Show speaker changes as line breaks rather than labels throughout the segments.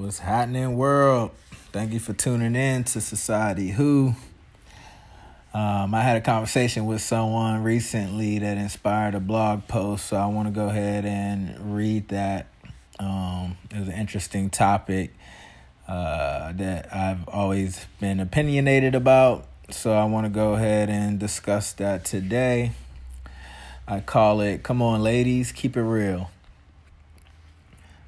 What's happening, world? Thank you for tuning in to Society Who. Um, I had a conversation with someone recently that inspired a blog post, so I want to go ahead and read that. Um, it was an interesting topic uh, that I've always been opinionated about, so I want to go ahead and discuss that today. I call it Come On Ladies, Keep It Real.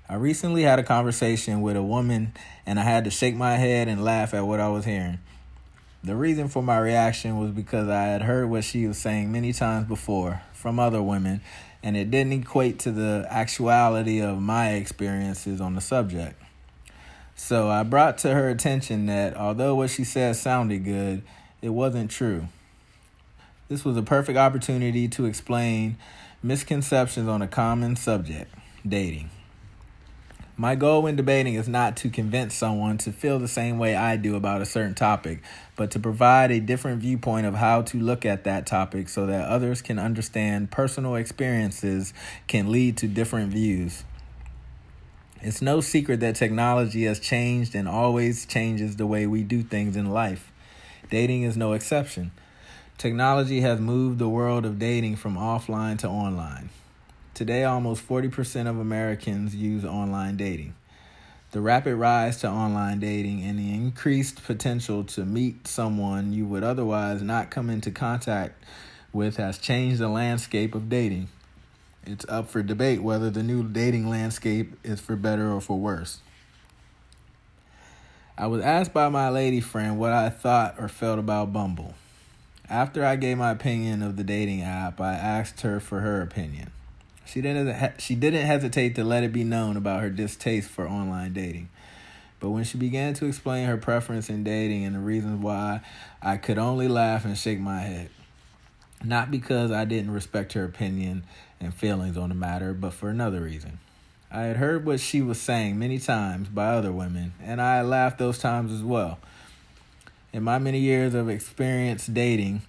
I recently had a conversation with a woman and I had to shake my head and laugh at what I was hearing. The reason for my reaction was because I had heard what she was saying many times before from other women, and it didn't equate to the actuality of my experiences on the subject. So I brought to her attention that although what she said sounded good, it wasn't true. This was a perfect opportunity to explain misconceptions on a common subject dating. My goal when debating is not to convince someone to feel the same way I do about a certain topic, but to provide a different viewpoint of how to look at that topic so that others can understand personal experiences can lead to different views. It's no secret that technology has changed and always changes the way we do things in life. Dating is no exception. Technology has moved the world of dating from offline to online. Today, almost 40% of Americans use online dating. The rapid rise to online dating and the increased potential to meet someone you would otherwise not come into contact with has changed the landscape of dating. It's up for debate whether the new dating landscape is for better or for worse. I was asked by my lady friend what I thought or felt about Bumble. After I gave my opinion of the dating app, I asked her for her opinion. She didn't she didn't hesitate to let it be known about her distaste for online dating. But when she began to explain her preference in dating and the reasons why, I could only laugh and shake my head. Not because I didn't respect her opinion and feelings on the matter, but for another reason. I had heard what she was saying many times by other women, and I laughed those times as well. In my many years of experience dating,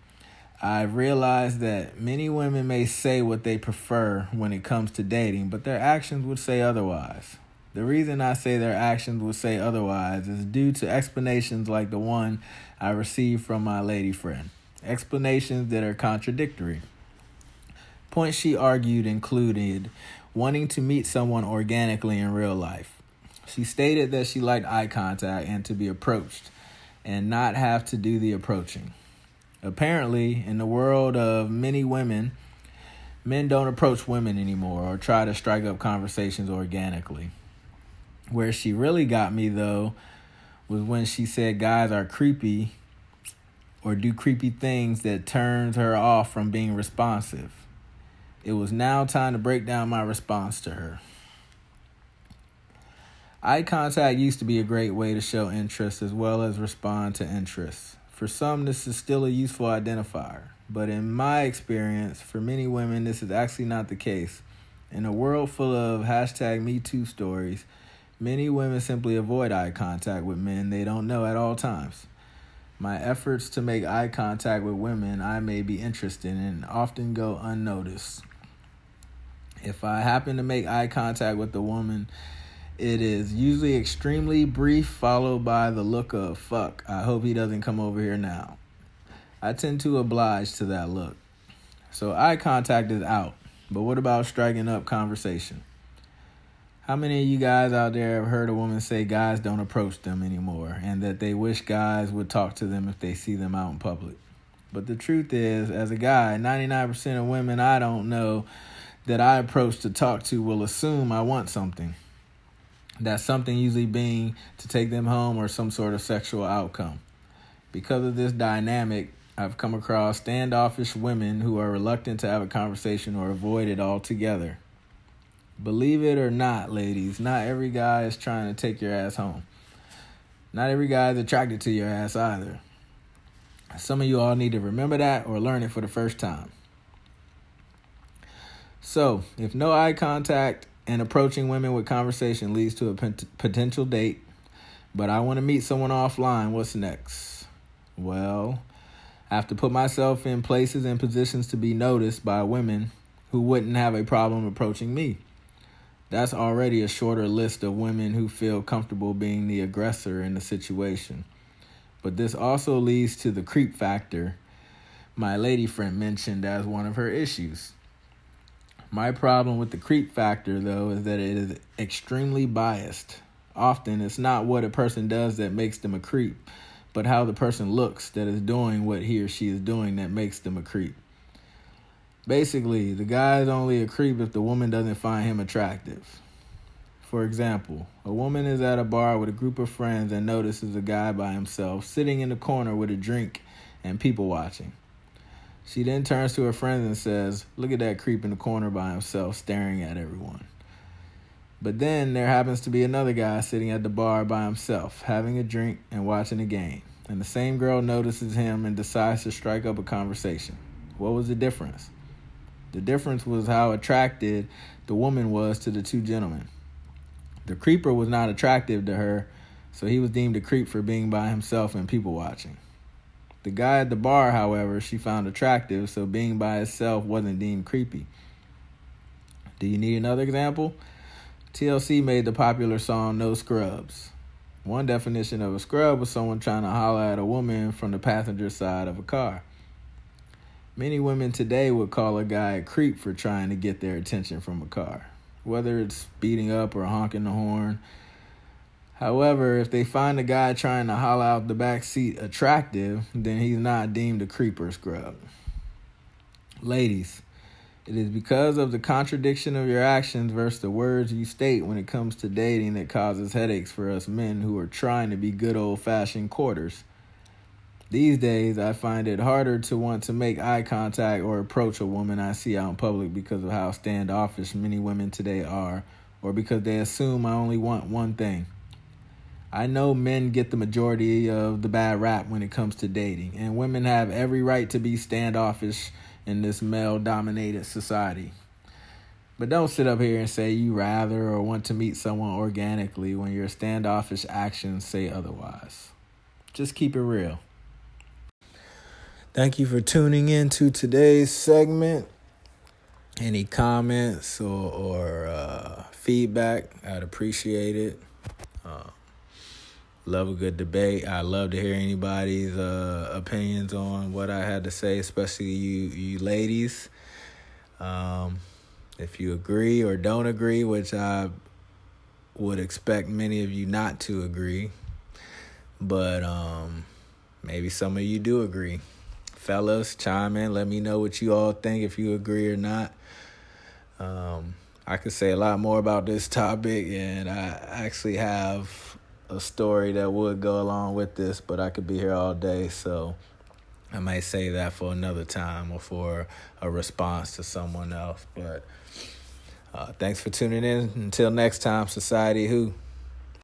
I've realized that many women may say what they prefer when it comes to dating, but their actions would say otherwise. The reason I say their actions would say otherwise is due to explanations like the one I received from my lady friend. Explanations that are contradictory. Points she argued included wanting to meet someone organically in real life. She stated that she liked eye contact and to be approached and not have to do the approaching. Apparently, in the world of many women, men don't approach women anymore or try to strike up conversations organically. Where she really got me, though, was when she said guys are creepy or do creepy things that turns her off from being responsive. It was now time to break down my response to her. Eye contact used to be a great way to show interest as well as respond to interest. For some, this is still a useful identifier, but in my experience, for many women, this is actually not the case. In a world full of hashtag MeToo stories, many women simply avoid eye contact with men they don't know at all times. My efforts to make eye contact with women I may be interested in often go unnoticed. If I happen to make eye contact with a woman it is usually extremely brief, followed by the look of fuck. I hope he doesn't come over here now. I tend to oblige to that look. So eye contact is out. But what about striking up conversation? How many of you guys out there have heard a woman say guys don't approach them anymore and that they wish guys would talk to them if they see them out in public? But the truth is, as a guy, 99% of women I don't know that I approach to talk to will assume I want something. That something usually being to take them home or some sort of sexual outcome. Because of this dynamic, I've come across standoffish women who are reluctant to have a conversation or avoid it altogether. Believe it or not, ladies, not every guy is trying to take your ass home. Not every guy is attracted to your ass either. Some of you all need to remember that or learn it for the first time. So, if no eye contact and approaching women with conversation leads to a potential date, but I want to meet someone offline. What's next? Well, I have to put myself in places and positions to be noticed by women who wouldn't have a problem approaching me. That's already a shorter list of women who feel comfortable being the aggressor in the situation. But this also leads to the creep factor my lady friend mentioned as one of her issues. My problem with the creep factor, though, is that it is extremely biased. Often, it's not what a person does that makes them a creep, but how the person looks that is doing what he or she is doing that makes them a creep. Basically, the guy is only a creep if the woman doesn't find him attractive. For example, a woman is at a bar with a group of friends and notices a guy by himself sitting in the corner with a drink and people watching. She then turns to her friends and says, Look at that creep in the corner by himself staring at everyone. But then there happens to be another guy sitting at the bar by himself, having a drink and watching a game. And the same girl notices him and decides to strike up a conversation. What was the difference? The difference was how attracted the woman was to the two gentlemen. The creeper was not attractive to her, so he was deemed a creep for being by himself and people watching. The guy at the bar, however, she found attractive, so being by itself wasn't deemed creepy. Do you need another example? TLC made the popular song No Scrubs. One definition of a scrub was someone trying to holler at a woman from the passenger side of a car. Many women today would call a guy a creep for trying to get their attention from a car, whether it's speeding up or honking the horn. However, if they find a guy trying to holler out the back seat attractive, then he's not deemed a creeper scrub. Ladies, it is because of the contradiction of your actions versus the words you state when it comes to dating that causes headaches for us men who are trying to be good old fashioned courters. These days, I find it harder to want to make eye contact or approach a woman I see out in public because of how standoffish many women today are, or because they assume I only want one thing I know men get the majority of the bad rap when it comes to dating, and women have every right to be standoffish in this male dominated society. But don't sit up here and say you rather or want to meet someone organically when your standoffish actions say otherwise. Just keep it real. Thank you for tuning in to today's segment. Any comments or, or uh, feedback, I'd appreciate it. Uh, love a good debate. I love to hear anybody's uh, opinions on what I had to say, especially you you ladies. Um, if you agree or don't agree, which I would expect many of you not to agree, but um, maybe some of you do agree. Fellas, chime in. Let me know what you all think if you agree or not. Um, I could say a lot more about this topic, and I actually have a story that would go along with this, but I could be here all day, so I might say that for another time or for a response to someone else. But uh, thanks for tuning in. Until next time, Society Who.